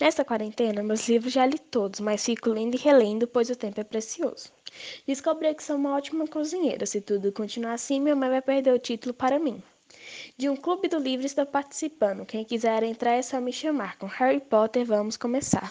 Nesta quarentena, meus livros já li todos, mas fico lendo e relendo, pois o tempo é precioso. Descobri que sou uma ótima cozinheira. Se tudo continuar assim, minha mãe vai perder o título para mim. De um clube do livro estou participando. Quem quiser entrar é só me chamar. Com Harry Potter, vamos começar.